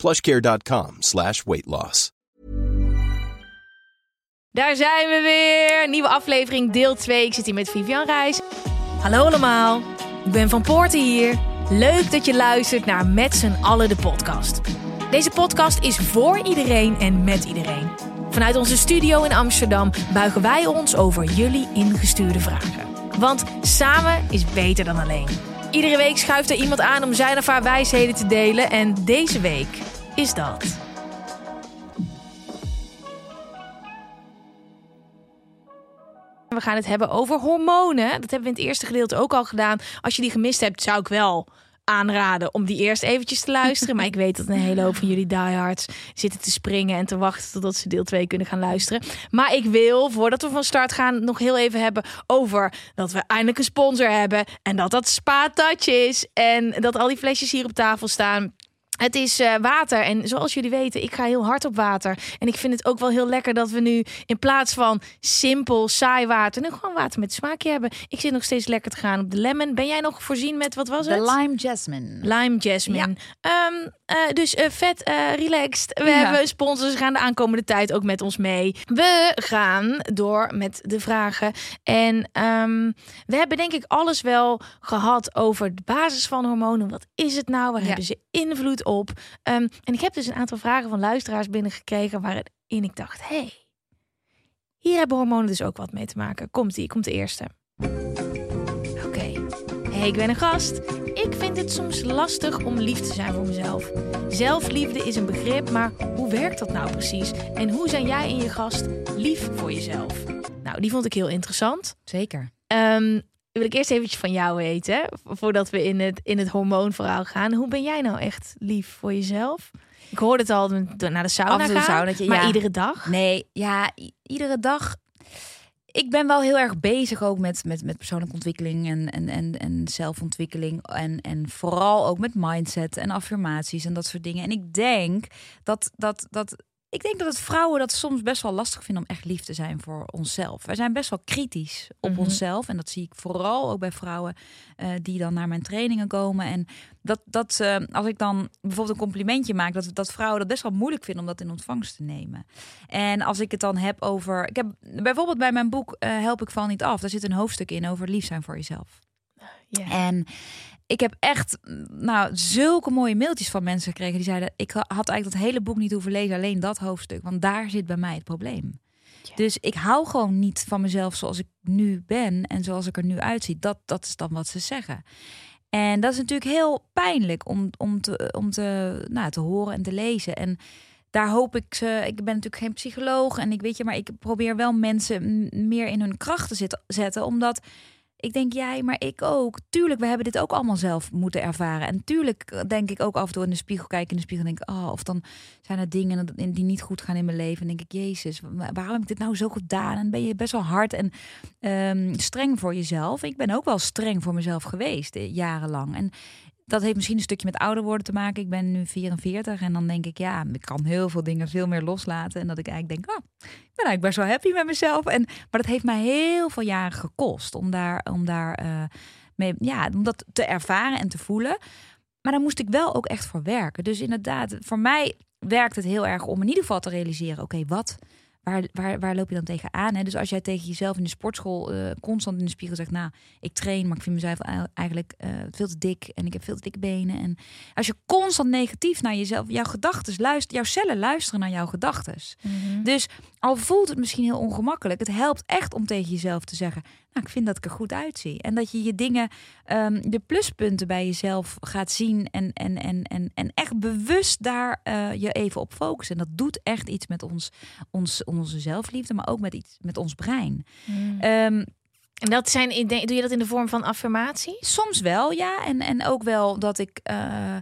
plushcare.com slash weight loss. Daar zijn we weer. Nieuwe aflevering, deel 2. Ik zit hier met Vivian Reis. Hallo allemaal. Ik ben Van Poorten hier. Leuk dat je luistert naar Met z'n allen de podcast. Deze podcast is voor iedereen en met iedereen. Vanuit onze studio in Amsterdam buigen wij ons over jullie ingestuurde vragen. Want samen is beter dan alleen. Iedere week schuift er iemand aan om zijn of haar wijsheden te delen. En deze week is dat. We gaan het hebben over hormonen. Dat hebben we in het eerste gedeelte ook al gedaan. Als je die gemist hebt, zou ik wel aanraden om die eerst eventjes te luisteren. Maar ik weet dat een hele hoop van jullie diehards zitten te springen en te wachten totdat ze deel 2 kunnen gaan luisteren. Maar ik wil, voordat we van start gaan, nog heel even hebben over dat we eindelijk een sponsor hebben. En dat dat Spa Touch is. En dat al die flesjes hier op tafel staan. Het is uh, water en zoals jullie weten, ik ga heel hard op water. En ik vind het ook wel heel lekker dat we nu in plaats van simpel, saai water, nu gewoon water met smaakje hebben. Ik zit nog steeds lekker te gaan op de lemon. Ben jij nog voorzien met, wat was het? De lime jasmine. Lime jasmine. Ja. Um, uh, dus uh, vet relaxed. We ja. hebben sponsors, gaan de aankomende tijd ook met ons mee. We gaan door met de vragen. En um, we hebben denk ik alles wel gehad over de basis van hormonen. Wat is het nou? Waar ja. hebben ze invloed op? Um, en ik heb dus een aantal vragen van luisteraars binnengekregen waarin ik dacht: hey, hier hebben hormonen dus ook wat mee te maken. Komt die, komt de eerste. Oké. Okay. Hey, ik ben een gast. Ik vind het soms lastig om lief te zijn voor mezelf. Zelfliefde is een begrip, maar hoe werkt dat nou precies? En hoe zijn jij en je gast lief voor jezelf? Nou, die vond ik heel interessant. Zeker. Um, wil ik eerst eventjes van jou weten, voordat we in het, in het hormoonverhaal gaan. Hoe ben jij nou echt lief voor jezelf? Ik hoorde het al naar de sauna gaan, saunatje, maar ja. iedere dag? Nee, ja, iedere dag. Ik ben wel heel erg bezig ook met, met, met persoonlijke ontwikkeling en, en, en, en zelfontwikkeling. En, en vooral ook met mindset en affirmaties en dat soort dingen. En ik denk dat, dat, dat ik denk dat het vrouwen dat soms best wel lastig vinden om echt lief te zijn voor onszelf. Wij zijn best wel kritisch op Mhm. onszelf. En dat zie ik vooral ook bij vrouwen eh, die dan naar mijn trainingen komen. En dat, dat eh, als ik dan bijvoorbeeld een complimentje maak, dat, dat vrouwen dat best wel moeilijk vinden om dat in ontvangst te nemen. En als ik het dan heb over. Ik heb bijvoorbeeld bij mijn boek eh, Help ik val niet af. Daar zit een hoofdstuk in over lief zijn voor jezelf. En ik heb echt nou, zulke mooie mailtjes van mensen gekregen die zeiden: Ik had eigenlijk dat hele boek niet hoeven lezen, alleen dat hoofdstuk. Want daar zit bij mij het probleem. Dus ik hou gewoon niet van mezelf zoals ik nu ben en zoals ik er nu uitzie. Dat, dat is dan wat ze zeggen. En dat is natuurlijk heel pijnlijk om, om, te, om te, nou, te horen en te lezen. En daar hoop ik ze. Ik ben natuurlijk geen psycholoog en ik weet je, maar ik probeer wel mensen meer in hun kracht te zitten, zetten, omdat ik denk, jij, maar ik ook. Tuurlijk, we hebben dit ook allemaal zelf moeten ervaren. En tuurlijk denk ik ook af en toe in de spiegel kijken in de spiegel en denk, oh, of dan zijn er dingen die niet goed gaan in mijn leven. En denk ik, Jezus, waarom heb ik dit nou zo gedaan? En ben je best wel hard en um, streng voor jezelf. Ik ben ook wel streng voor mezelf geweest, eh, jarenlang. En dat heeft misschien een stukje met ouder worden te maken. Ik ben nu 44 en dan denk ik, ja, ik kan heel veel dingen veel meer loslaten. En dat ik eigenlijk denk, oh, ik ben eigenlijk best wel happy met mezelf. En, maar dat heeft mij heel veel jaren gekost om daar, om daar mee, ja, om dat te ervaren en te voelen. Maar daar moest ik wel ook echt voor werken. Dus inderdaad, voor mij werkt het heel erg om in ieder geval te realiseren, oké, wat waar, waar, waar loop je dan tegenaan? Hè? Dus als jij tegen jezelf in de sportschool uh, constant in de spiegel zegt, nou, ik train, maar ik vind mezelf eigenlijk uh, veel te dik en ik heb veel te dikke benen. En als je constant negatief naar jezelf, jouw gedachten luistert, jouw cellen luisteren naar jouw gedachten. Mhm. Dus al voelt het misschien heel ongemakkelijk, het helpt echt om tegen jezelf te zeggen, nou, ik vind dat ik er goed uitzie. En dat je je dingen, um, de pluspunten bij jezelf gaat zien en, en, en, en, en echt bewust daar uh, je even op focussen. En dat doet echt iets met ons, ons, onze zelfliefde, maar ook met iets met ons brein. Mm. Um, en dat zijn, doe je dat in de vorm van affirmatie? Soms wel, ja. En, en ook wel dat ik. Uh,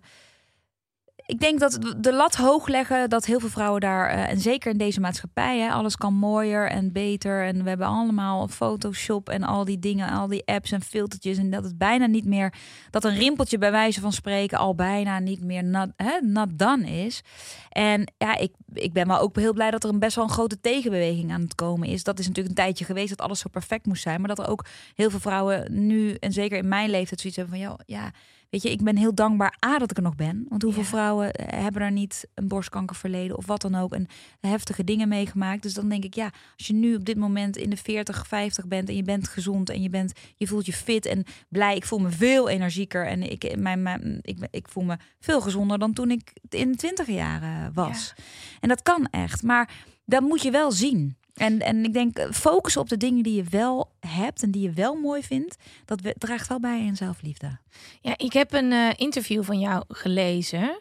ik denk dat de lat hoog leggen, dat heel veel vrouwen daar, uh, en zeker in deze maatschappij, hè, alles kan mooier en beter. En we hebben allemaal Photoshop en al die dingen, al die apps en filtertjes. En dat het bijna niet meer, dat een rimpeltje bij wijze van spreken al bijna niet meer not, hè, done is. En ja, ik, ik ben wel ook heel blij dat er een best wel een grote tegenbeweging aan het komen is. Dat is natuurlijk een tijdje geweest dat alles zo perfect moest zijn. Maar dat er ook heel veel vrouwen nu, en zeker in mijn leeftijd, zoiets hebben van, ja Weet je, ik ben heel dankbaar A dat ik er nog ben. Want hoeveel vrouwen eh, hebben er niet een borstkanker verleden of wat dan ook. En heftige dingen meegemaakt. Dus dan denk ik, ja, als je nu op dit moment in de 40, 50 bent en je bent gezond en je, bent, je voelt je fit en blij. Ik voel me veel energieker en ik, mijn, mijn, ik, ik voel me veel gezonder dan toen ik in de 20 jaren was. En dat kan echt. Maar dat moet je wel zien. En, en ik denk, eh, focussen op de dingen die je wel hebt en die je wel mooi vindt, dat draagt wel bij in zelfliefde. Ja, ik heb een uh, interview van jou gelezen.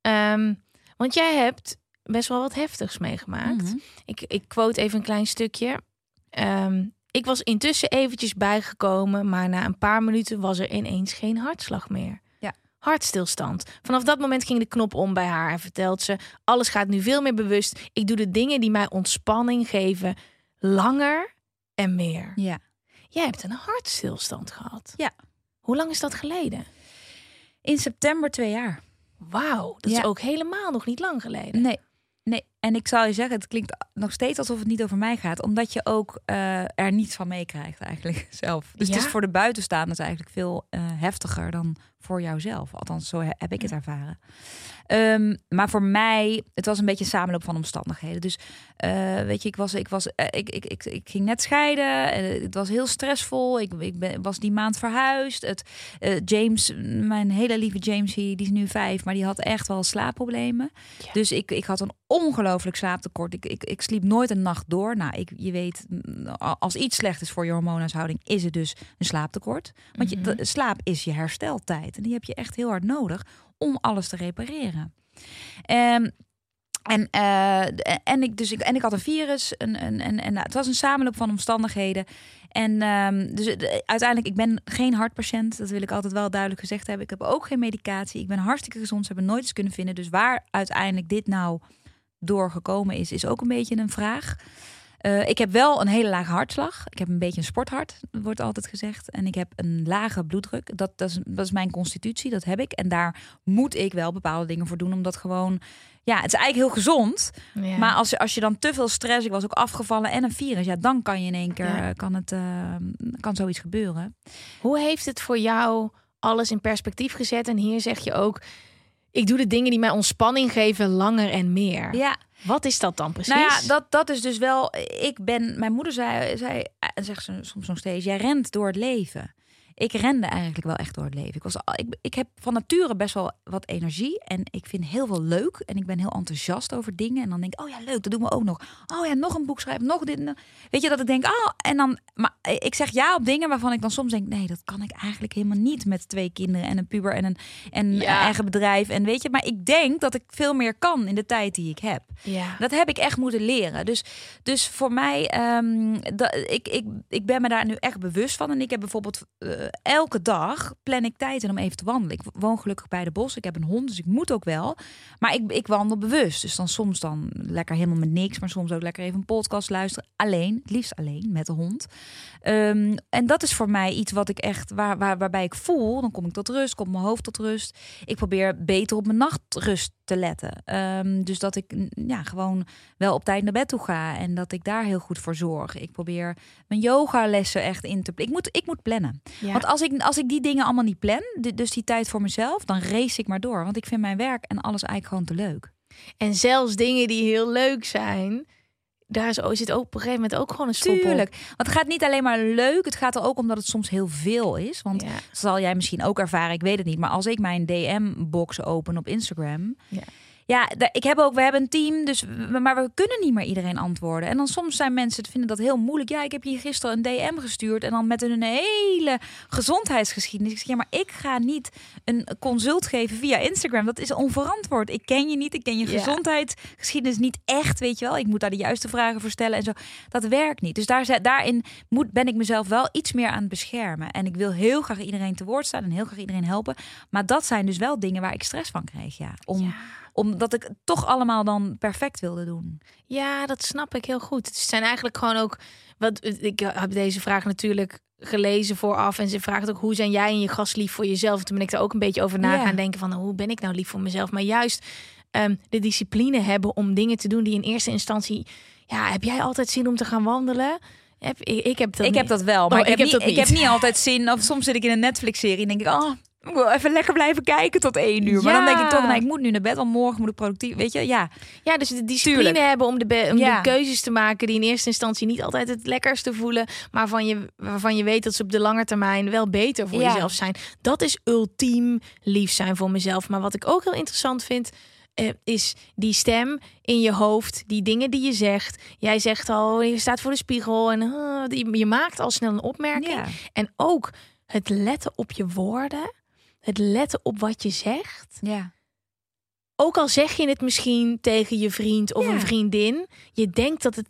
Um, want jij hebt best wel wat heftigs meegemaakt. Mm -hmm. ik, ik quote even een klein stukje. Um, ik was intussen eventjes bijgekomen, maar na een paar minuten was er ineens geen hartslag meer hartstilstand. Vanaf dat moment ging de knop om bij haar en vertelt ze: alles gaat nu veel meer bewust. Ik doe de dingen die mij ontspanning geven langer en meer. Ja. Jij hebt een hartstilstand gehad. Ja. Hoe lang is dat geleden? In september twee jaar. Wauw, dat is ook helemaal nog niet lang geleden. Nee, Nee, en ik zou je zeggen, het klinkt nog steeds alsof het niet over mij gaat, omdat je ook uh, er niets van meekrijgt eigenlijk zelf. Dus het is voor de buitenstaanders eigenlijk veel uh, heftiger dan voor jouzelf. Althans, zo heb ik het ervaren. Um, maar voor mij, het was een beetje een samenloop van omstandigheden. Dus uh, weet je, ik was, ik was, ik, ik, ik, ik ging net scheiden. het was heel stressvol. Ik, ik ben, was die maand verhuisd. Het, James, mijn hele lieve James, die is nu vijf, maar die had echt wel slaapproblemen. Ja. Dus ik, ik had een ongelooflijk slaaptekort. Ik, ik, ik sliep nooit een nacht door. Nou, ik, je weet, als iets slecht is voor je hormoonhuishouding, is het dus een slaaptekort. Want je, de, slaap is je hersteltijd. En die heb je echt heel hard nodig om alles te repareren. Um, en, uh, en, ik, dus ik, en ik had een virus. En, en, en, en nou, het was een samenloop van omstandigheden. En um, dus uiteindelijk, ik ben geen hartpatiënt. Dat wil ik altijd wel duidelijk gezegd hebben. Ik heb ook geen medicatie. Ik ben hartstikke gezond. Ze hebben nooit eens kunnen vinden. Dus waar uiteindelijk dit nou doorgekomen is, is ook een beetje een vraag. Uh, ik heb wel een hele lage hartslag. Ik heb een beetje een sporthart, wordt altijd gezegd. En ik heb een lage bloeddruk. Dat, dat, is, dat is mijn constitutie, dat heb ik. En daar moet ik wel bepaalde dingen voor doen. Omdat gewoon, ja, het is eigenlijk heel gezond. Ja. Maar als, als je dan te veel stress, ik was ook afgevallen en een virus, ja, dan kan je in één keer, ja. kan, het, uh, kan zoiets gebeuren. Hoe heeft het voor jou alles in perspectief gezet? En hier zeg je ook, ik doe de dingen die mij ontspanning geven langer en meer. Ja. Wat is dat dan precies? Nou ja, dat, dat is dus wel. Ik ben. Mijn moeder zei, zei en zegt ze soms nog steeds: jij rent door het leven ik rende eigenlijk wel echt door het leven. Ik, was, ik, ik heb van nature best wel wat energie. En ik vind heel veel leuk. En ik ben heel enthousiast over dingen. En dan denk ik, oh ja, leuk, dat doen we ook nog. Oh ja, nog een boek schrijven, nog dit. Weet je, dat ik denk, oh, en dan... Maar ik zeg ja op dingen waarvan ik dan soms denk... nee, dat kan ik eigenlijk helemaal niet met twee kinderen en een puber en een, en eigen bedrijf. En weet je, maar ik denk dat ik veel meer kan in de tijd die ik heb. Ja. Dat heb ik echt moeten leren. Dus, dus voor mij, um, dat, ik, ik, ik ben me daar nu echt bewust van. En ik heb bijvoorbeeld... Uh, elke dag plan ik tijd in om even te wandelen. Ik woon gelukkig bij de bos. Ik heb een hond, dus ik moet ook wel. Maar ik, ik wandel bewust. Dus dan soms dan lekker helemaal met niks, maar soms ook lekker even een podcast luisteren. Alleen, het liefst alleen met de hond. Um, en dat is voor mij iets wat ik echt, waar, waar, waarbij ik voel, dan kom ik tot rust, komt mijn hoofd tot rust. Ik probeer beter op mijn nachtrust te letten. Um, dus dat ik ja, gewoon wel op tijd naar bed toe ga en dat ik daar heel goed voor zorg. Ik probeer mijn yogalessen echt in te. Ik moet, ik moet plannen. Ja. Want als ik, als ik die dingen allemaal niet plan, dus die tijd voor mezelf, dan race ik maar door. Want ik vind mijn werk en alles eigenlijk gewoon te leuk. En zelfs dingen die heel leuk zijn, daar is, zit ook op een gegeven moment ook gewoon een stop Tuurlijk. Want het gaat niet alleen maar leuk. Het gaat er ook om dat het soms heel veel is. Want ja. zal jij misschien ook ervaren, ik weet het niet. Maar als ik mijn DM-box open op Instagram... Ja ja, ik heb ook, we hebben een team, dus maar we kunnen niet meer iedereen antwoorden. En dan soms zijn mensen vinden dat heel moeilijk. Ja, ik heb je gisteren een DM gestuurd en dan met een hele gezondheidsgeschiedenis. Ik zeg, ja, maar ik ga niet een consult geven via Instagram. Dat is onverantwoord. Ik ken je niet, ik ken je gezondheidsgeschiedenis niet echt, weet je wel. Ik moet daar de juiste vragen voor stellen en zo. Dat werkt niet. Dus daar, daarin moet, ben ik mezelf wel iets meer aan het beschermen. En ik wil heel graag iedereen te woord staan en heel graag iedereen helpen. Maar dat zijn dus wel dingen waar ik stress van kreeg, ja. Om, ja omdat ik toch allemaal dan perfect wilde doen. Ja, dat snap ik heel goed. Het zijn eigenlijk gewoon ook. Wat, ik heb deze vraag natuurlijk gelezen vooraf. En ze vraagt ook hoe zijn jij en je gast lief voor jezelf. Toen ben ik er ook een beetje over na gaan denken van hoe ben ik nou lief voor mezelf. Maar juist um, de discipline hebben om dingen te doen die in eerste instantie. Ja, heb jij altijd zin om te gaan wandelen? Heb, ik, ik, heb dat, ik heb dat wel, maar oh, ik, heb niet, ik heb niet altijd zin. Of soms zit ik in een Netflix-serie en denk ik, oh, ik wil even lekker blijven kijken tot één uur. Maar dan denk ik toch, nou, ik moet nu naar bed, want morgen moet ik productief. Weet je, ja. Ja, dus de discipline hebben om, de, om de keuzes te maken die in eerste instantie niet altijd het lekkerste voelen, maar van je, waarvan je weet dat ze op de lange termijn wel beter voor jezelf zijn. Dat is ultiem lief zijn voor mezelf. Maar wat ik ook heel interessant vind, uh, is die stem in je hoofd, die dingen die je zegt. Jij zegt al, je staat voor de spiegel en uh, je maakt al snel een opmerking. En ook het letten op je woorden het letten op wat je zegt. Ja. Ook al zeg je het misschien tegen je vriend of een vriendin, je denkt dat het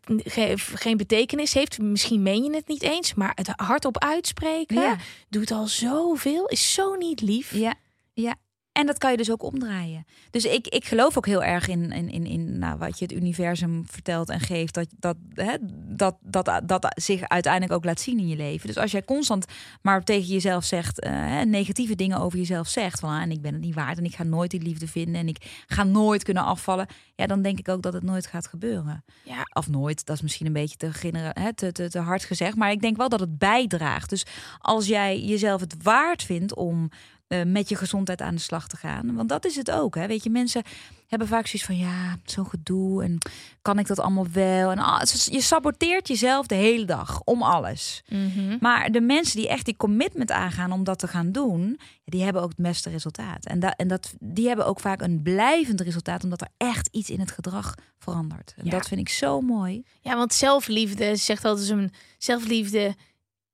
geen betekenis heeft. Misschien meen je het niet eens, maar het hardop uitspreken doet al zoveel. Is zo niet lief. Ja, ja. En dat kan je dus ook omdraaien. Dus ik, ik geloof ook heel erg in, in, in, in nou, wat je het universum vertelt en geeft. Dat, dat, hè, dat, dat, dat zich uiteindelijk ook laat zien in je leven. Dus als jij constant maar tegen jezelf zegt, uh, negatieve dingen over jezelf zegt. Van ah, en ik ben het niet waard en ik ga nooit die liefde vinden en ik ga nooit kunnen afvallen. Ja, dan denk ik ook dat het nooit gaat gebeuren. Ja. Of nooit, dat is misschien een beetje te, hè, te, te, te hard gezegd. Maar ik denk wel dat het bijdraagt. Dus als jij jezelf het waard vindt om uh, met je gezondheid aan de slag te gaan. Want dat is het ook. Hè? Weet je, mensen hebben vaak zoiets van ja, zo'n gedoe en kan ik dat allemaal wel? En ah, je saboteert jezelf de hele dag om alles. Mhm. Maar de mensen die echt die commitment aangaan om dat te gaan doen, die hebben ook het beste resultaat. En, dat en dat, die hebben ook vaak een blijvend resultaat, omdat er echt iets in het gedrag verandert. En dat vind ik zo mooi. Ja, want zelfliefde zegt altijd een zelfliefde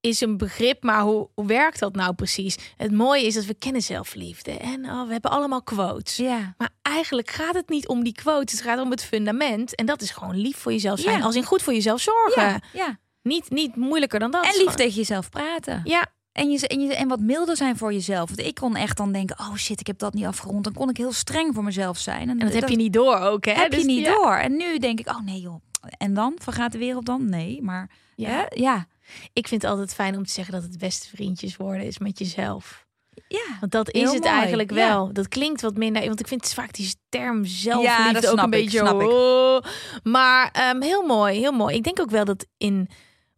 is een begrip, maar hoe, hoe werkt dat nou precies? Het mooie is dat we kennen zelfliefde en oh, we hebben allemaal quotes. Ja. Maar eigenlijk gaat het niet om die quotes, het gaat om het fundament. En dat is gewoon lief voor jezelf zijn, als in goed voor jezelf zorgen. Ja. ja. Niet, niet moeilijker dan dat. En lief tegen jezelf praten. Ja. En, je, en, je, en wat milder zijn voor jezelf. Want ik kon echt dan denken, oh shit, ik heb dat niet afgerond. Dan kon ik heel streng voor mezelf zijn. En, dat, heb je niet door ook, hè? Heb je dus niet door. En nu denk ik, oh nee joh. En dan vergaat de wereld dan? Nee, maar ja. ja. Ik vind het altijd fijn om te zeggen dat het beste vriendjes worden is met jezelf. Ja, want dat is het eigenlijk wel. Dat klinkt wat minder, want ik vind het vaak die term zelfliefde ja, ook een beetje. Snap oh. Maar um, heel mooi, heel mooi. Ik denk ook wel dat in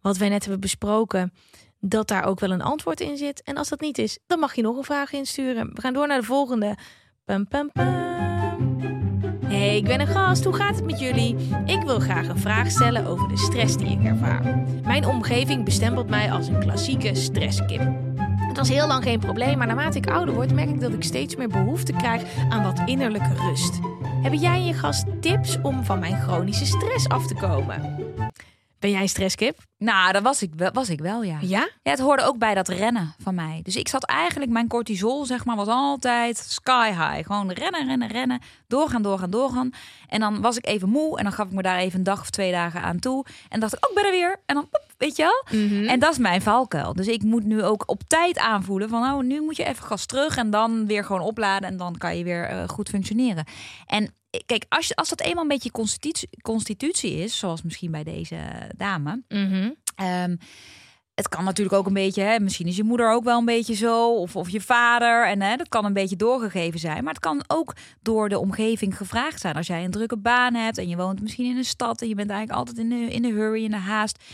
wat wij net hebben besproken, dat daar ook wel een antwoord in zit. En als dat niet is, dan mag je nog een vraag insturen. We gaan door naar de volgende. Pum, pum, pum. Hey, ik ben een gast. Hoe gaat het met jullie? Ik wil graag een vraag stellen over de stress die ik ervaar. Mijn omgeving bestempelt mij als een klassieke stresskip. Het was heel lang geen probleem, maar naarmate ik ouder word, merk ik dat ik steeds meer behoefte krijg aan wat innerlijke rust. Hebben jij en je gast tips om van mijn chronische stress af te komen? Ben jij een stresskip? Nou, dat was ik, wel, was ik wel, ja. Ja? Ja, het hoorde ook bij dat rennen van mij. Dus ik zat eigenlijk, mijn cortisol, zeg maar, was altijd sky high. Gewoon rennen, rennen, rennen. Doorgaan, doorgaan, doorgaan. En dan was ik even moe en dan gaf ik me daar even een dag of twee dagen aan toe. En dacht ik, ook oh, ben er weer. En dan, weet je wel? Mhm. En dat is mijn valkuil. Dus ik moet nu ook op tijd aanvoelen van, oh, nu moet je even gas terug. En dan weer gewoon opladen en dan kan je weer uh, goed functioneren. En kijk, als, als dat eenmaal een beetje constitutie, constitutie is, zoals misschien bij deze dame. Mhm. Ehm, het kan natuurlijk ook een beetje, hè, misschien is je moeder ook wel een beetje zo, of, of je vader. En hè, dat kan een beetje doorgegeven zijn. Maar het kan ook door de omgeving gevraagd zijn. Als jij een drukke baan hebt en je woont misschien in een stad en je bent eigenlijk altijd in de, in de hurry, in de haast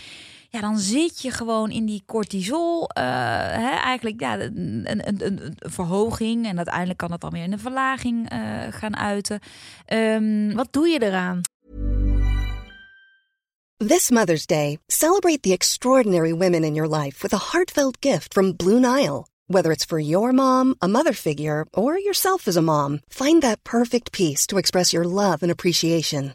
ja, dan zit je gewoon in die cortisol. Uh, hè, eigenlijk ja, een, een, een, verhoging. En uiteindelijk kan dat dan weer in een verlaging uh, gaan uiten. Um, wat doe je eraan? This Mother's Day, celebrate the extraordinary women in your life with a heartfelt gift from Blue Nile. Whether it's for your mom, a mother figure, or yourself as a mom, find that perfect piece to express your love and appreciation.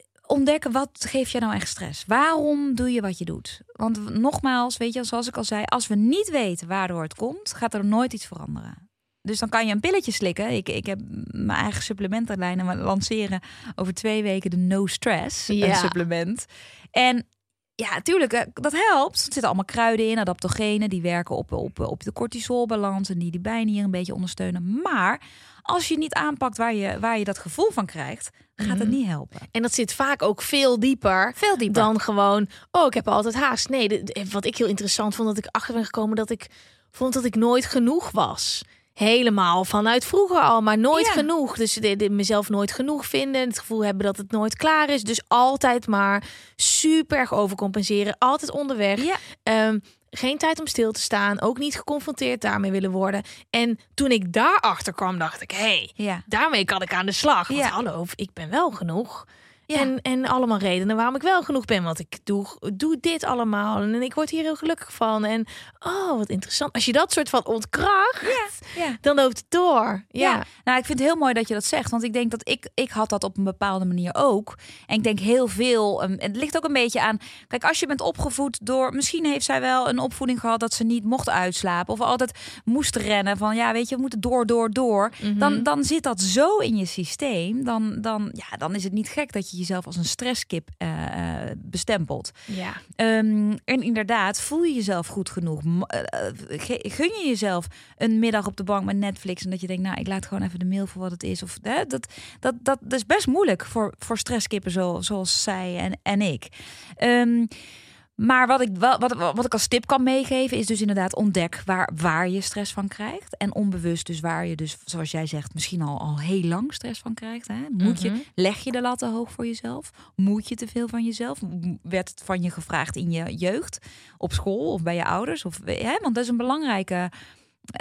Ontdekken wat geeft je nou echt stress. Waarom doe je wat je doet? Want nogmaals, weet je, zoals ik al zei, als we niet weten waardoor het komt, gaat er nooit iets veranderen. Dus dan kan je een pilletje slikken. Ik, ik heb mijn eigen supplementenlijnen lanceren over twee weken de No Stress een Ja. supplement. En ja, natuurlijk, eh, dat helpt. Er zitten allemaal kruiden in, adaptogenen, die werken op, op, op de cortisolbalans en die die bijnieren een beetje ondersteunen. Maar als je niet aanpakt waar je, waar je dat gevoel van krijgt, gaat het niet helpen. En dat zit vaak ook veel dieper. Veel dieper. Dan gewoon, oh, ik heb altijd haast. Nee, de- de- wat ik heel interessant vond, dat ik achter ben gekomen dat ik vond dat ik nooit genoeg was. Helemaal vanuit vroeger al, maar nooit Ja. genoeg. Dus de, de- mezelf nooit genoeg vinden. Het gevoel hebben dat het nooit klaar is. Dus altijd maar super erg overcompenseren. Altijd onderweg. Ja. Ehm, geen tijd om stil te staan. Ook niet geconfronteerd daarmee willen worden. En toen ik daarachter kwam, dacht ik... hé, hey, Ja. daarmee kan ik aan de slag. Want Ja. hallo, ik ben wel genoeg. Ja. En, en allemaal redenen waarom ik wel genoeg ben. Want ik doe, doe dit allemaal. En ik word hier heel gelukkig van. En oh, wat interessant. Als je dat soort van ontkracht, Ja. dan loopt het door. Ja. Ja. nou, ik vind het heel mooi dat je dat zegt. Want ik denk dat ik, ik had dat op een bepaalde manier ook. En ik denk heel veel. Um, het ligt ook een beetje aan. Kijk, als je bent opgevoed door. Misschien heeft zij wel een opvoeding gehad dat ze niet mocht uitslapen. Of altijd moest rennen. Van ja, weet je, we moeten door, door, door. dan, dan zit dat zo in je systeem. Dan, dan, ja, dan is het niet gek dat je jezelf als een stresskip eh, bestempelt. ja. Ehm, en inderdaad, voel je jezelf goed genoeg? Eh, gun je jezelf een middag op de bank met Netflix en dat je denkt, nou, ik laat gewoon even de mail voor wat het is. Of hè, dat, dat, dat, dat is best moeilijk voor, voor stresskippen zo, zoals zij en, en ik. Ehm, maar wat ik, wel, wat, wat ik als tip kan meegeven is dus inderdaad ontdek waar, waar je stress van krijgt. En onbewust dus waar je dus, zoals jij zegt, misschien al, al heel lang stress van krijgt. Hè? Moet je, leg je de lat te hoog voor jezelf? Moet je te veel van jezelf? Werd het van je gevraagd in je jeugd? Op school of bij je ouders? Of, hè? Want dat is een belangrijke,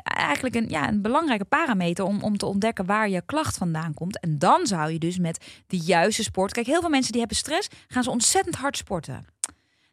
eigenlijk een, ja, een belangrijke parameter om, om te ontdekken waar je klacht vandaan komt. En dan zou je dus met de juiste sport. Kijk, heel veel mensen die hebben stress, gaan ze ontzettend hard sporten.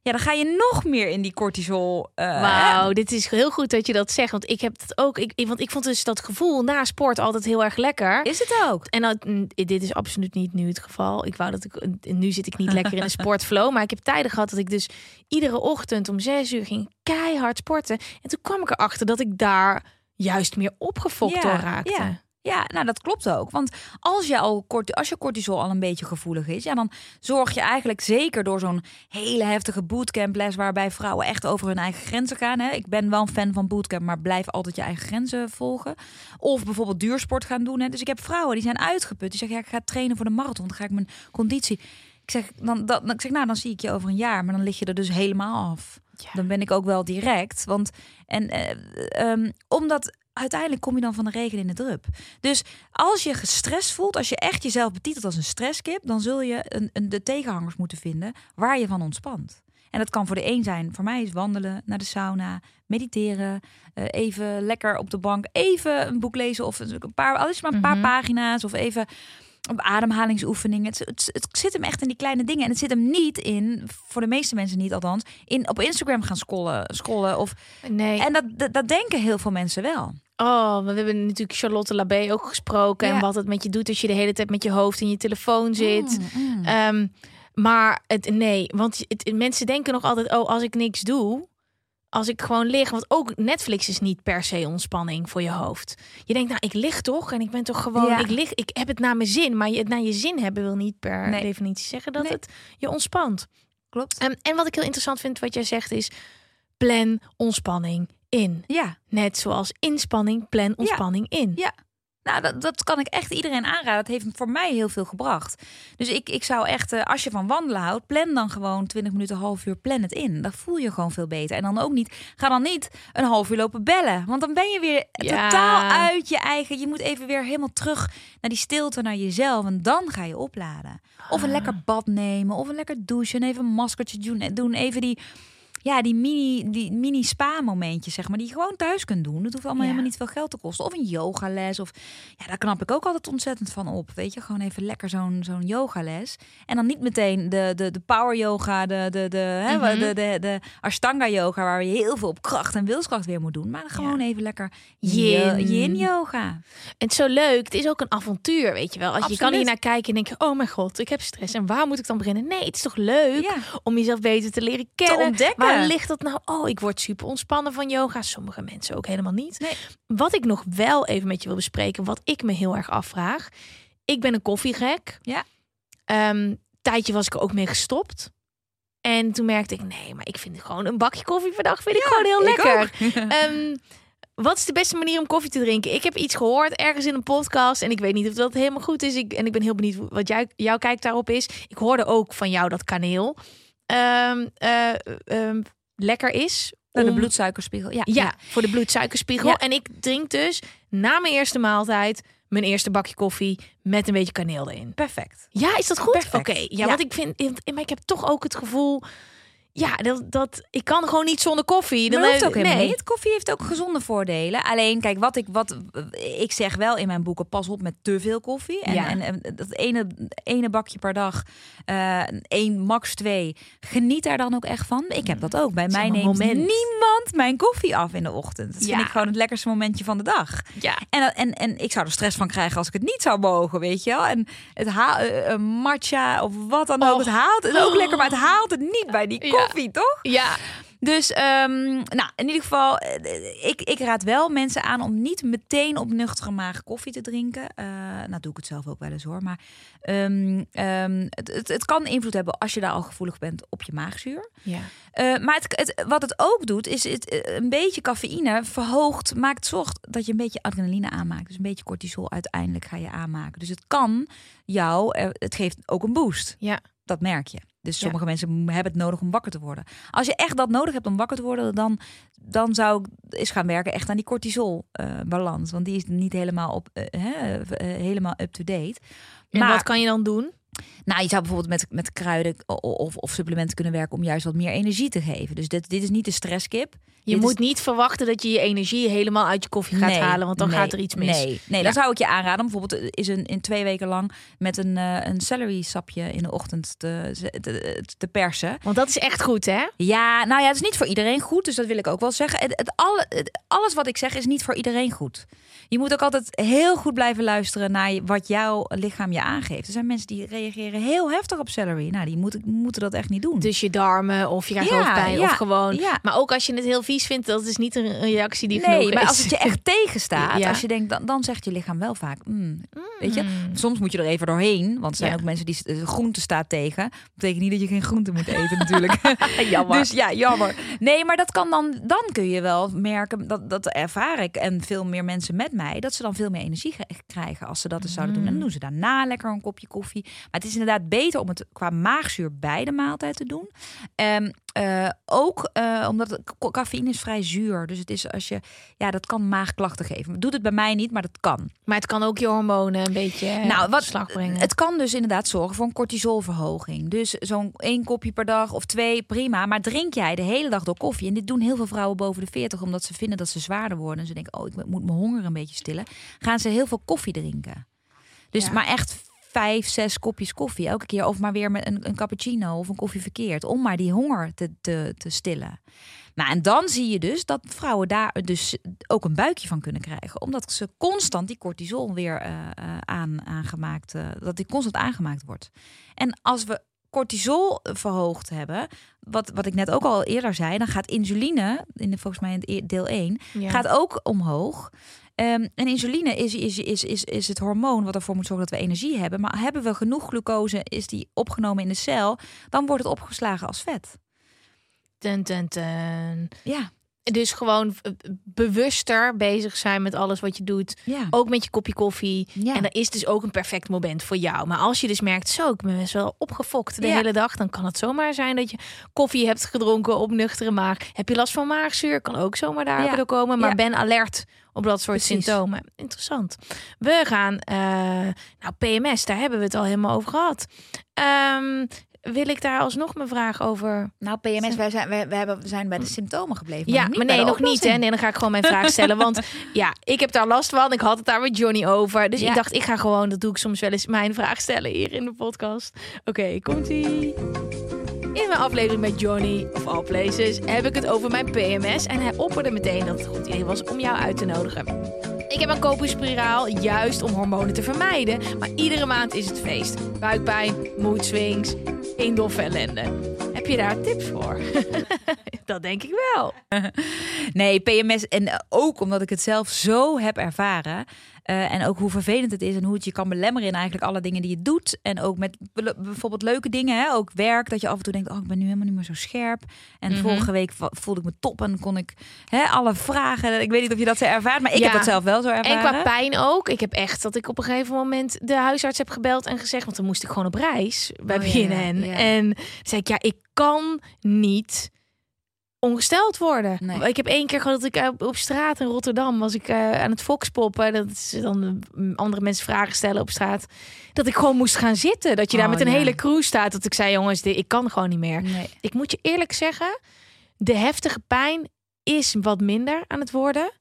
Ja, dan ga je nog meer in die cortisol. Wauw, dit is heel goed dat je dat zegt. Want ik heb het ook. Ik, want ik vond dus dat gevoel na sport altijd heel erg lekker. Is het ook? En dat, mm, dit is absoluut niet nu het geval. Ik wou dat ik nu zit ik niet lekker in een sportflow, maar ik heb tijden gehad dat ik dus iedere ochtend om zes uur ging keihard sporten. En toen kwam ik erachter dat ik daar juist meer opgefokt Ja, door raakte. ja. Ja, nou dat klopt ook. Want als je al corti- als je cortisol al een beetje gevoelig is, ja, dan zorg je eigenlijk zeker door zo'n hele heftige bootcamples waarbij vrouwen echt over hun eigen grenzen gaan. Hè. Ik ben wel een fan van bootcamp, maar blijf altijd je eigen grenzen volgen. Of bijvoorbeeld duursport gaan doen. Hè. Dus ik heb vrouwen die zijn uitgeput. Die zeggen, ja, ik ga trainen voor de marathon. Dan ga ik mijn conditie. Ik zeg, dan, dan, ik zeg, nou, dan zie ik je over een jaar. Maar dan lig je er dus helemaal af. Ja. Dan ben ik ook wel direct. Want en eh, ehm, omdat uiteindelijk kom je dan van de regen in de drup. Dus als je gestrest voelt, als je echt jezelf betitelt als een stresskip, dan zul je een, een, de tegenhangers moeten vinden waar je van ontspant. En dat kan voor de een zijn. Voor mij is wandelen, naar de sauna, mediteren, eh, even lekker op de bank, even een boek lezen of een paar, al is het maar een paar pagina's of even ademhalingsoefeningen. Het, het, het zit hem echt in die kleine dingen. En het zit hem niet in, voor de meeste mensen niet althans, in op Instagram gaan scrollen. scrollen of, Nee. en dat, dat, dat denken heel veel mensen wel. Oh, we hebben natuurlijk Charlotte Labé ook gesproken. En wat het met je doet als je de hele tijd met je hoofd in je telefoon zit. Mm, Ehm, maar het, nee, want het, mensen denken nog altijd: oh, als ik niks doe, Als ik gewoon lig, want ook Netflix is niet per se ontspanning voor je hoofd. Je denkt, nou, ik lig toch en ik ben toch gewoon, Ja. ik lig, ik heb het naar mijn zin. Maar je het naar je zin hebben wil niet per Nee. definitie zeggen dat Nee. het je ontspant. Klopt. En wat ik heel interessant vind, wat jij zegt, is plan ontspanning in. Ja, Net zoals inspanning, plan ontspanning in. Ja. Nou, dat, dat kan ik echt iedereen aanraden. Dat heeft voor mij heel veel gebracht. Dus ik, ik zou echt, eh, als je van wandelen houdt, plan dan gewoon 20 minuten, half uur, plan het in. Dan voel je gewoon veel beter. En dan ook niet, ga dan niet een half uur lopen bellen. Want dan ben je weer Ja. totaal uit je eigen. Je moet even weer helemaal terug naar die stilte, naar jezelf. En dan ga je opladen. Of een lekker bad nemen, of een lekker douchen, even een maskertje doen. doen even die, ja, die mini, die mini spa momentjes, zeg maar, die je gewoon thuis kunt doen. Dat hoeft allemaal Ja. helemaal niet veel geld te kosten. Of een yogales. Of ja, daar knap ik ook altijd ontzettend van op. Weet je, gewoon even lekker zo'n zo'n yogales. En dan niet meteen de, de, de power yoga, de, de, de, hè, Mhm. de, de, de Ashtanga yoga, waar je heel veel op kracht en wilskracht weer moet doen. Maar gewoon even lekker Yin. yin, yoga. En het is zo leuk. Het is ook een avontuur, weet je wel. Als je kan hier naar kijken en denken, oh mijn god, ik heb stress. En waar moet ik dan beginnen? Nee, het is toch leuk Ja. om jezelf beter te leren kennen. ontdekken. Waar ligt dat nou? Oh, ik word super ontspannen van yoga. Sommige mensen ook helemaal niet. Nee. Wat ik nog wel even met je wil bespreken, wat ik me heel erg afvraag. Ik ben een koffiegek. Ja. Ehm, tijdje was ik er ook mee gestopt. En toen merkte ik, nee, maar ik vind gewoon een bakje koffie per dag vind ik gewoon heel lekker. Ehm, wat is de beste manier om koffie te drinken? Ik heb iets gehoord ergens in een podcast en ik weet niet of dat helemaal goed is. Ik, en ik ben heel benieuwd wat jij, jouw kijk daarop is. Ik hoorde ook van jou dat kaneel ehm, lekker is. Naar de om- bloedsuikerspiegel. Ja, ja, voor de bloedsuikerspiegel. Ja. En ik drink dus na mijn eerste maaltijd mijn eerste bakje koffie met een beetje kaneel erin. perfect. Ja, is dat goed? Oké, ja, Ja. want ik vind, maar ik heb toch ook het gevoel, ja, dat, dat ik kan gewoon niet zonder koffie. Dat Dan hoeft ook helemaal nee. niet. Koffie heeft ook gezonde voordelen. Alleen, kijk, wat ik, wat, ik zeg wel in mijn boeken, pas op met te veel koffie. En, Ja. en, en dat ene, ene bakje per dag, eh één, max twee. Geniet daar dan ook echt van. Ik heb dat ook. Bij mij neemt moment. niemand mijn koffie af in de ochtend. Dat Ja. vind ik gewoon het lekkerste momentje van de dag. Ja. En, en, en ik zou er stress van krijgen als ik het niet zou mogen, weet je wel. En het haal, eh, een matcha of wat dan ook. Het haalt het ook lekker, maar het haalt het niet bij die Ja. Koffie, toch? Ja, Dus ehm, nou, in ieder geval, eh, ik, ik raad wel mensen aan om niet meteen op nuchtere maag koffie te drinken. Eh nou, doe ik het zelf ook wel eens hoor. Maar ehm, ehm, het, het, het kan invloed hebben als je daar al gevoelig bent op je maagzuur. ja. Eh, maar het, het, wat het ook doet, is het, een beetje cafeïne verhoogt, maakt zorgt dat je een beetje adrenaline aanmaakt. Dus een beetje cortisol uiteindelijk ga je aanmaken. Dus het kan jou, het geeft ook een boost. Ja. Dat merk je. Dus Ja. sommige mensen hebben het nodig om wakker te worden. Als je echt dat nodig hebt om wakker te worden, dan, dan zou ik eens gaan werken echt aan die cortisol-balans. want die is niet helemaal, op, eh, eh, helemaal up-to-date. En Maar- wat kan je dan doen? Nou, je zou bijvoorbeeld met, met kruiden of, of supplementen kunnen werken om juist wat meer energie te geven. Dus dit, dit is niet de stresskip. Je Dit moet is- niet verwachten dat je je energie helemaal uit je koffie gaat Nee, halen, want dan nee, gaat er iets mis. Nee, nee Ja. dan zou ik je aanraden. Bijvoorbeeld eh, is een, in twee weken lang met een, eh een celery sapje in de ochtend te, te, te persen. Want dat is echt goed, hè? Ja, nou ja, het is niet voor iedereen goed. Dus dat wil ik ook wel zeggen. Het, het, alle, het- alles wat ik zeg is niet voor iedereen goed. Je moet ook altijd heel goed blijven luisteren naar wat jouw lichaam je aangeeft. Er zijn mensen die reageren heel heftig op celery. Nou, die moeten, moeten dat echt niet doen. Dus je darmen of je krijgt Ja, hoofdpijn ja, of gewoon. ja. Maar ook als je het heel vies vindt, dat is niet een reactie die Nee, maar is. als het je echt tegenstaat, Ja. als je denkt, dan, dan zegt je lichaam wel vaak, mm, weet je, Mm. soms moet je er even doorheen, want er zijn ook mensen die groente staat tegen. Betekent niet dat je geen groente moet eten, natuurlijk. Jammer. Dus ja, jammer. Nee, maar dat kan dan, dan kun je wel merken, dat, dat ervaar ik en veel meer mensen met mij, dat ze dan veel meer energie ge- krijgen als ze dat eens zouden doen. En dan doen ze daarna lekker een kopje koffie. Maar het is inderdaad beter om het qua maagzuur bij de maaltijd te doen. Ehm, eh, ook eh, omdat cafeïne is vrij zuur. Dus het is als je, ja, dat kan maagklachten geven. Doet het bij mij niet, maar dat kan. Maar het kan ook je hormonen een beetje Nou, nou, wat- slag brengen. Het kan dus inderdaad zorgen voor een cortisolverhoging. Dus zo'n één kopje per dag of twee, prima. Maar drink jij de hele dag door koffie? En dit doen heel veel vrouwen boven de 40 omdat ze vinden dat ze zwaarder worden. En ze denken, oh, ik moet mijn honger een beetje stillen. Gaan ze heel veel koffie drinken. Dus Ja. maar echt vijf, zes kopjes koffie elke keer. Of maar weer met een, een cappuccino of een koffie verkeerd. Om maar die honger te, te, te stillen. Nou, en dan zie je dus dat vrouwen daar dus ook een buikje van kunnen krijgen. Omdat ze constant die cortisol weer eh, eh, aan, aangemaakt, eh, dat die constant aangemaakt wordt. En als we cortisol verhoogd hebben, wat, wat ik net ook al eerder zei, dan gaat insuline, in de, volgens mij in e- deel 1, Ja. gaat ook omhoog. Ehm, en insuline is, is, is, is, is het hormoon wat ervoor moet zorgen dat we energie hebben. Maar hebben we genoeg glucose, is die opgenomen in de cel, dan wordt het opgeslagen als vet. Ten, ten, ten. Ja, Dus gewoon eh, bewuster bezig zijn met alles wat je doet. ja. Ook met je kopje koffie. Ja. En dat is dus ook een perfect moment voor jou. Maar als je dus merkt, zo, ik ben best wel opgefokt de Ja. hele dag. Dan kan het zomaar zijn dat je koffie hebt gedronken op nuchtere maag. Heb je last van maagzuur? Kan ook zomaar daar Ja. door komen. Maar ben alert op dat soort Precies. symptomen. Interessant. We gaan, eh, nou PMS, daar hebben we het al helemaal over gehad. Ehm, wil ik daar alsnog mijn vraag over Nou, PMS, wij zijn, wij, wij hebben, we zijn bij de symptomen gebleven. ja, maar nee, nog niet. Hè? Nee, dan ga ik gewoon mijn vraag stellen. Want ja, ik heb daar last van. Ik had het daar met Johnny over. Dus Ja. ik dacht, ik ga gewoon, dat doe ik soms wel eens, mijn vraag stellen hier in de podcast. Oké, komt-ie. In mijn aflevering met Johnny, of All Places, heb ik het over mijn PMS. En hij opperde meteen dat het een goed idee was om jou uit te nodigen. Ik heb een koperspiraal, juist om hormonen te vermijden. Maar iedere maand is het feest. Buikpijn, mood swings, indoffe ellende. Heb je daar tips voor? dat denk ik wel. Nee, PMS. En ook omdat ik het zelf zo heb ervaren. Eh, en ook hoe vervelend het is en hoe het je kan belemmeren in eigenlijk alle dingen die je doet. En ook met bijvoorbeeld leuke dingen, hè? ook werk. Dat je af en toe denkt, oh, ik ben nu helemaal niet meer zo scherp. En Mhm. vorige week voelde ik me top en kon ik hè, alle vragen. Ik weet niet of je dat zo ervaart, maar ik Ja. heb dat zelf wel zo ervaren. En qua pijn ook. Ik heb echt dat ik op een gegeven moment de huisarts heb gebeld en gezegd, want dan moest ik gewoon op reis bij Oh, ja, BNN. ja. En zei ik, ja, ik kan niet ongesteld worden. Nee. Ik heb één keer gehad dat ik eh, op straat in Rotterdam was ik eh, aan het foxpoppen. Dat is dan eh, andere mensen vragen stellen op straat. Dat ik gewoon moest gaan zitten. Dat je daar Oh, met een hele crew staat. Dat ik zei, jongens, dit, ik kan gewoon niet meer. Nee. Ik moet je eerlijk zeggen, de heftige pijn is wat minder aan het worden.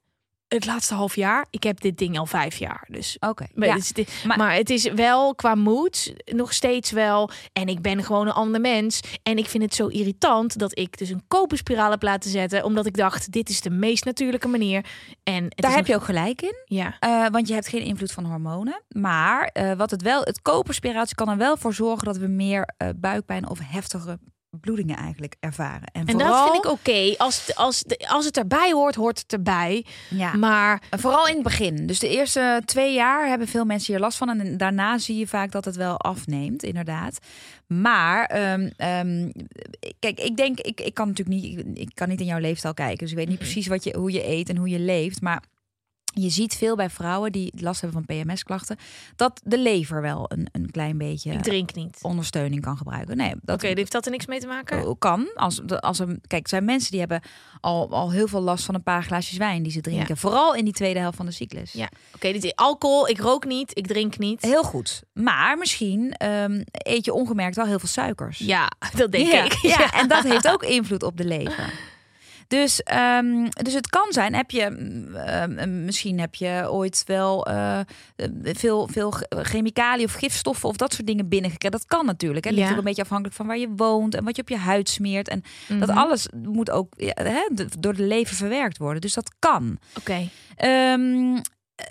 Het laatste half jaar. Ik heb dit ding al vijf jaar. Dus Oké. maar, Ja. het is- maar- maar, het is wel qua moed nog steeds wel. En ik ben gewoon een ander mens. En ik vind het zo irritant dat ik dus een koperspiraal heb laten zetten. Omdat ik dacht, dit is de meest natuurlijke manier. En Daar heb je ook gelijk in. Ja, Eh, want je hebt geen invloed van hormonen. Maar eh, wat het wel, het koperspiraatje kan er wel voor zorgen dat we meer eh, buikpijn of heftige bloedingen eigenlijk ervaren. En, en vooral, dat vind ik oké. Als, als, als het erbij hoort, hoort het erbij. Ja. Maar Vooral in het begin. Dus de eerste twee jaar hebben veel mensen hier last van. En daarna zie je vaak dat het wel afneemt, inderdaad. Maar ehm, ehm, kijk, ik denk, ik, ik kan natuurlijk niet, ik, ik kan niet in jouw leefstijl kijken. Dus ik weet niet precies wat je, hoe je eet en hoe je leeft. Maar je ziet veel bij vrouwen die last hebben van PMS-klachten, dat de lever wel een, een klein beetje ik drink niet. Oké, ondersteuning kan gebruiken. Nee, dat heeft dat er niks mee te maken? kan. Als, als er, kijk, er zijn mensen die hebben al, al heel veel last van een paar glaasjes wijn die ze drinken. Ja. Vooral in die tweede helft van de cyclus. Ja, oké. dit is alcohol. Ik rook niet. Ik drink niet. Heel goed. Maar misschien ehm, eet je ongemerkt wel heel veel suikers. Ja, dat denk ja, ik. Ja, en dat heeft ook invloed op de lever. Dus, ehm, dus het kan zijn, heb je, mm, ehm, misschien heb je ooit wel eh, veel, veel chemicaliën of gifstoffen of dat soort dingen binnengekregen. Dat kan natuurlijk. Het ligt Ja. ook een beetje afhankelijk van waar je woont en wat je op je huid smeert. En dat Mhm. alles moet ook ja, hè, door de lever verwerkt worden. Dus dat kan. Oké. Ehm,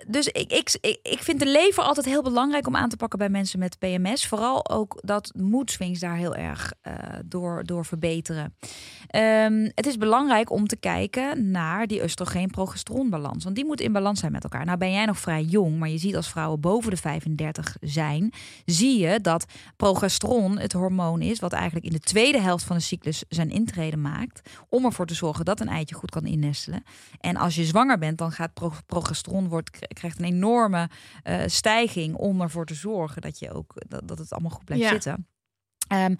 dus ik, ik, ik, vind de lever altijd heel belangrijk om aan te pakken bij mensen met PMS. Vooral ook dat moedswings daar heel erg eh, door, door verbeteren. Ehm, het is belangrijk om te kijken naar die oestrogeen-progesteronbalans. Want die moet in balans zijn met elkaar. Nou ben jij nog vrij jong, maar je ziet als vrouwen boven de 35 zijn... zie je dat progesteron het hormoon is... wat eigenlijk in de tweede helft van de cyclus zijn intrede maakt... om ervoor te zorgen dat een eitje goed kan innestelen. En als je zwanger bent, dan gaat pro- progesteron wordt, krijgt een enorme eh, stijging om ervoor te zorgen dat, je ook, dat, dat het allemaal goed blijft Ja. zitten. Ehm,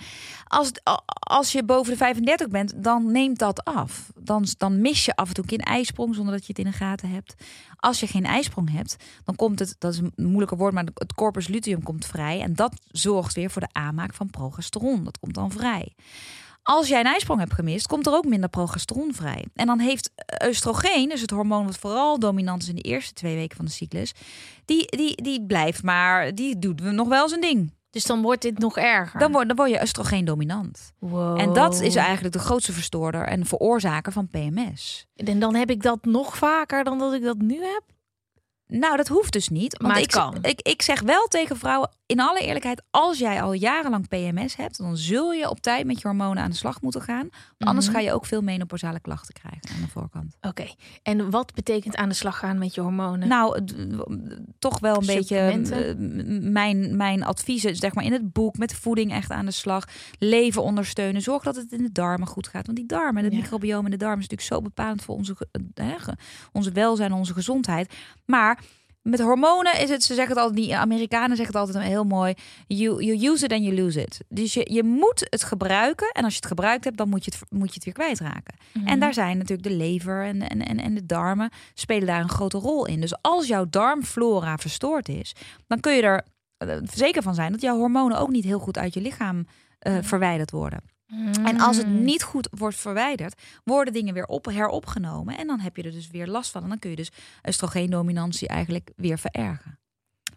als, als je boven de 35 bent, dan neemt dat af. Dan, dan mis je af en toe een ijsprong zonder dat je het in de gaten hebt. Als je geen ijsprong hebt, dan komt het, dat is een moeilijker woord, maar het corpus luteum komt vrij. En dat zorgt weer voor de aanmaak van progesteron. Dat komt dan vrij. Als jij een ijsprong hebt gemist, komt er ook minder progesteron vrij. En dan heeft oestrogeen, dus het hormoon wat vooral dominant is in de eerste twee weken van de cyclus, die, die, die blijft maar, die doet nog wel zijn ding. Dus dan wordt dit nog erger. Dan word, dan word je oestrogeen dominant. Wow. En dat is eigenlijk de grootste verstoorder en veroorzaker van PMS. En dan heb ik dat nog vaker dan dat ik dat nu heb. Nou, dat hoeft dus niet. Want Maar ik, kan. Ik, ik zeg wel tegen vrouwen, in alle eerlijkheid, als jij al jarenlang PMS hebt, dan zul je op tijd met je hormonen aan de slag moeten gaan. Anders Mhm. ga je ook veel menopausale klachten krijgen aan de voorkant. Oké. En wat betekent aan de slag gaan met je hormonen? Nou, toch wel een beetje mijn, mijn adviezen, zeg maar in het boek, met voeding echt aan de slag. Leven ondersteunen. Zorg dat het in de darmen goed gaat. Want die darmen, het Ja. microbiome in de darmen is natuurlijk zo bepalend voor onze, eh, hè, onze welzijn en onze gezondheid. Maar met hormonen is het, ze zeggen het altijd, die Amerikanen zeggen het altijd heel mooi. You, you use it and you lose it. Dus je, je moet het gebruiken. En als je het gebruikt hebt, dan moet je het, moet je het weer kwijtraken. Mhm. En daar zijn natuurlijk de lever en, en, en, en de darmen spelen daar een grote rol in. Dus als jouw darmflora verstoord is, dan kun je er eh, zeker van zijn dat jouw hormonen ook niet heel goed uit je lichaam eh, verwijderd worden. En als het Mm. niet goed wordt verwijderd, worden dingen weer op, heropgenomen. En dan heb je er dus weer last van. En dan kun je dus oestrogeendominantie eigenlijk weer verergen.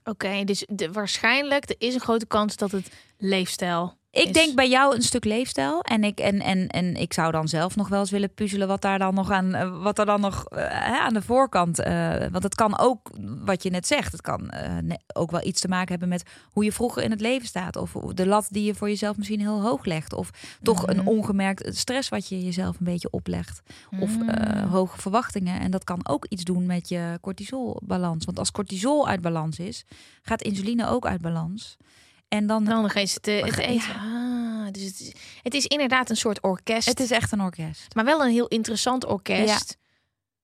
Oké, dus de, waarschijnlijk er is een grote kans dat het leefstijl. Ik is. denk bij jou een stuk leefstijl. En ik, en, en, en ik zou dan zelf nog wel eens willen puzzelen wat daar dan nog aan, eh, wat er dan nog eh, aan de voorkant. eh, want het kan ook, wat je net zegt, het kan ook wel iets te maken hebben met hoe je vroeger in het leven staat. Of de lat die je voor jezelf misschien heel hoog legt. Of toch Mhm. een ongemerkt stress wat je jezelf een beetje oplegt. Of Mm. hoge verwachtingen. En dat kan ook iets doen met je cortisolbalans. Want als cortisol uit balans is, gaat insuline ook uit balans. En dan, Dan ga je het, eh, het Ja. eten. Ah, dus het is, het is inderdaad een soort orkest. het is echt een orkest. maar wel een heel interessant orkest.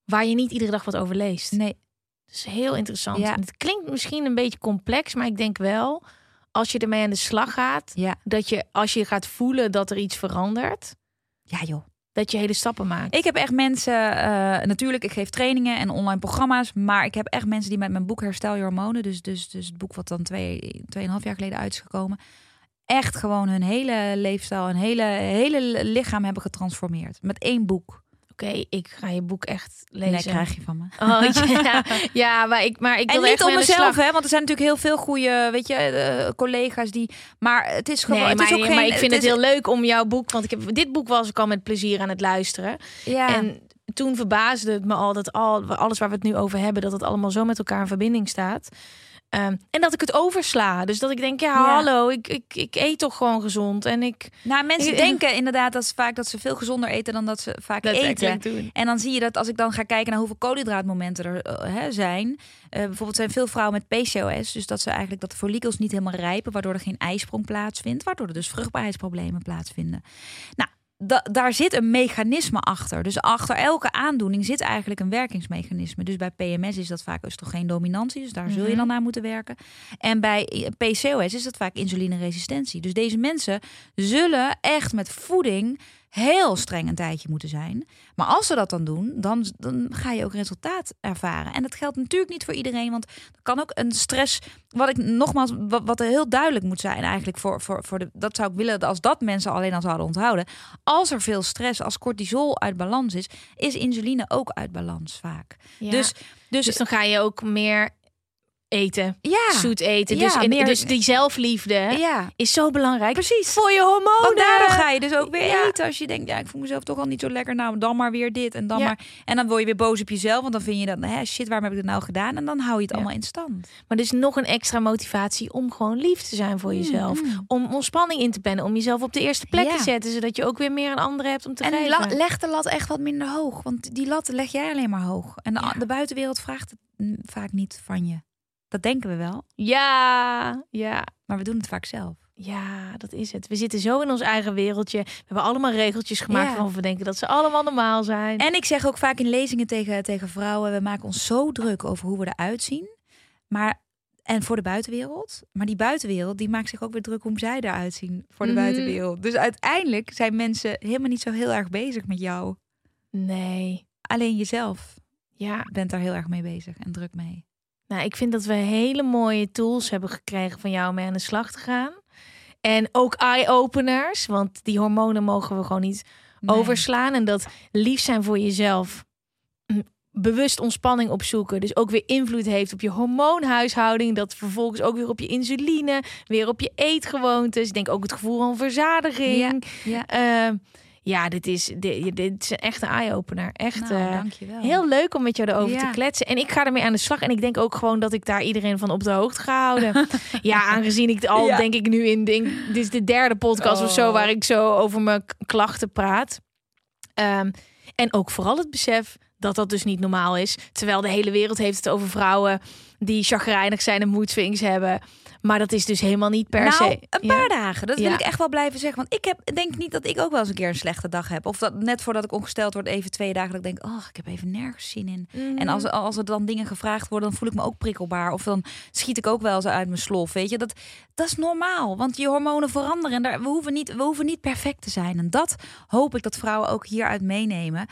Waar je niet iedere dag wat over leest. Nee, Dat is heel interessant. Ja. En Het klinkt misschien een beetje complex, maar ik denk wel, als je ermee aan de slag gaat, ja. dat je als je gaat voelen dat er iets verandert, Ja joh. Dat je hele stappen maakt. Ik heb echt mensen, eh, natuurlijk, ik geef trainingen en online programma's, maar ik heb echt mensen die met mijn boek Herstel je hormonen, dus, dus, dus het boek wat dan twee, tweeënhalf jaar geleden uit is gekomen, echt gewoon hun hele leefstijl, hun hele, hele lichaam hebben getransformeerd. Met één boek. Oké, ik ga je boek echt lezen. Nee, krijg je van me. Oh, ja, ja, maar ik, maar ik En wil niet echt om mezelf, hè, want er zijn natuurlijk heel veel goede, weet je, eh, collega's die, maar het is gewoon, Nee, het maar, is ook geen, maar ik vind het, is- heel leuk om jouw boek, want ik heb dit boek was ik al met plezier aan het luisteren. ja. En toen verbaasde het me al dat al, alles waar we het nu over hebben, dat het allemaal zo met elkaar in verbinding staat. Ehm, en dat ik het oversla. Dus dat ik denk, ja, Ja. hallo, ik, ik, ik eet toch gewoon gezond. En ik Nou, mensen Ik- denken inderdaad dat ze vaak dat ze veel gezonder eten dan dat ze vaak eten. eten. doen. En dan zie je dat als ik dan ga kijken naar hoeveel koolhydraatmomenten er eh, hè, zijn. Eh, bijvoorbeeld zijn veel vrouwen met PCOS. Dus dat ze eigenlijk dat de follicels niet helemaal rijpen. Waardoor er geen ijsprong plaatsvindt. Waardoor er dus vruchtbaarheidsproblemen plaatsvinden. Nou, da- daar zit een mechanisme achter. Dus achter elke aandoening zit eigenlijk een werkingsmechanisme. Dus bij PMS is dat vaak oestrogeendominantie. Dus daar zul je Mhm. dan naar moeten werken. En bij PCOS is dat vaak insulineresistentie. Dus deze mensen zullen echt met voeding heel streng een tijdje moeten zijn. Maar als ze dat dan doen, dan, dan ga je ook resultaat ervaren. En dat geldt natuurlijk niet voor iedereen, want er kan ook een stress. Wat ik nogmaals, wat, wat er heel duidelijk moet zijn, eigenlijk voor, voor, voor de. Dat zou ik willen als dat mensen alleen al zouden onthouden. Als er veel stress, als cortisol uit balans is, is insuline ook uit balans vaak. Ja. Dus, dus, dus dan ga je ook meer eten, ja, zoet eten. Ja, dus, en, meer- dus die zelfliefde ja. is zo belangrijk. Precies. Voor je hormonen. Want daardoor ga je dus ook weer Ja. eten. Als je denkt, ja, ik voel mezelf toch al niet zo lekker. Nou, dan maar weer dit en dan maar. En dan word je weer boos op jezelf. Want dan vind je dat, hè, shit, waarom heb ik het nou gedaan? En dan hou je het allemaal in stand. Maar dus nog een extra motivatie om gewoon lief te zijn voor jezelf. Mm. Om ontspanning in te plannen. Om jezelf op de eerste plek te zetten. Zodat je ook weer meer aan anderen hebt om te En geven. la- leg de lat echt wat minder hoog. Want die lat leg jij alleen maar hoog. En de, de buitenwereld vraagt het mm, vaak niet van je. Dat denken we wel. Ja, ja. Maar we doen het vaak zelf. Ja, dat is het. We zitten zo in ons eigen wereldje. We hebben allemaal regeltjes gemaakt Ja. waarvan we denken dat ze allemaal normaal zijn. En ik zeg ook vaak in lezingen tegen, tegen vrouwen: we maken ons zo druk over hoe we eruit zien. Maar, en voor de buitenwereld. Maar die buitenwereld die maakt zich ook weer druk hoe zij eruit zien voor de Mhm. buitenwereld. Dus uiteindelijk zijn mensen helemaal niet zo heel erg bezig met jou. Nee. Alleen jezelf Ja, bent daar heel erg mee bezig en druk mee. Nou, ik vind dat we hele mooie tools hebben gekregen van jou om mee aan de slag te gaan. En ook eye-openers, want die hormonen mogen we gewoon niet Nee. overslaan. En dat lief zijn voor jezelf. mm, Bewust ontspanning opzoeken. Dus ook weer invloed heeft op je hormoonhuishouding. Dat vervolgens ook weer op je insuline. Weer op je eetgewoontes. Ik denk ook het gevoel van verzadiging. Ja. Eh, ja, dit is, dit, dit is echt een eye-opener. Echt Nou, eh, heel leuk om met jou erover te kletsen. En ik ga ermee aan de slag. En ik denk ook gewoon dat ik daar iedereen van op de hoogte ga houden. ja, aangezien ik al, Ja. denk ik nu in, denk, dit is de derde podcast of zo Oh. waar ik zo over mijn klachten praat. Ehm, en ook vooral het besef dat dat dus niet normaal is. Terwijl de hele wereld heeft het over vrouwen die chagrijnig zijn en mood swings hebben. Maar dat is dus helemaal niet per nou, se. een Ja. paar dagen. Dat wil Ja. ik echt wel blijven zeggen. Want ik heb, denk niet dat ik ook wel eens een keer een slechte dag heb. Of dat net voordat ik ongesteld word, even twee dagen dat ik denk, oh, ik heb even nergens zin in. Mhm. En als, als er dan dingen gevraagd worden, dan voel ik me ook prikkelbaar. Of dan schiet ik ook wel eens uit mijn slof. Weet je, dat, dat is normaal. Want je hormonen veranderen. En daar, we, hoeven niet, we hoeven niet perfect te zijn. En dat hoop ik dat vrouwen ook hieruit meenemen.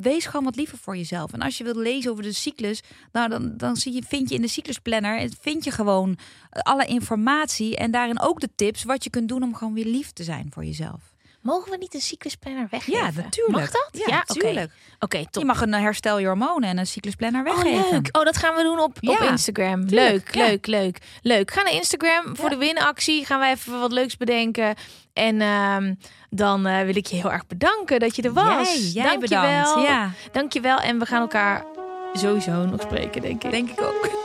Wees gewoon wat liever voor jezelf. En als je wilt lezen over de cyclus, nou, dan, dan zie je, vind je in de cyclusplanner, vind je gewoon eh, alle informatie. En daarin ook de tips wat je kunt doen om gewoon weer lief te zijn voor jezelf. Mogen we niet een cyclusplanner weggeven? Ja, natuurlijk. Mag dat? Ja, oké. tuurlijk. Oké, top. Je mag een eh, herstel je hormonen en een cyclusplanner Oh, weggeven. leuk. Oh, dat gaan we doen op, op Ja, Instagram. tuurlijk, leuk, ja. leuk, leuk, leuk. Ga naar Instagram voor Ja. de winactie. Gaan wij even wat leuks bedenken. En ehm, dan eh, wil ik je heel erg bedanken dat je er was. Jij, jij Dank je bedankt. Ja, Dank je wel. En we gaan elkaar sowieso nog spreken, denk ik. denk ik ook.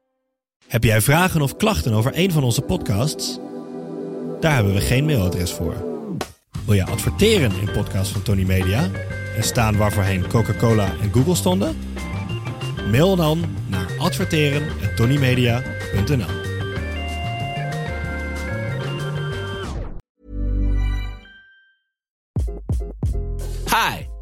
Heb jij vragen of klachten over een van onze podcasts? Daar hebben we geen mailadres voor. Wil je adverteren in podcasts van Tony Media en staan waarvoorheen Coca-Cola en Google stonden? Mail dan naar adverteren@tonymedia.nl.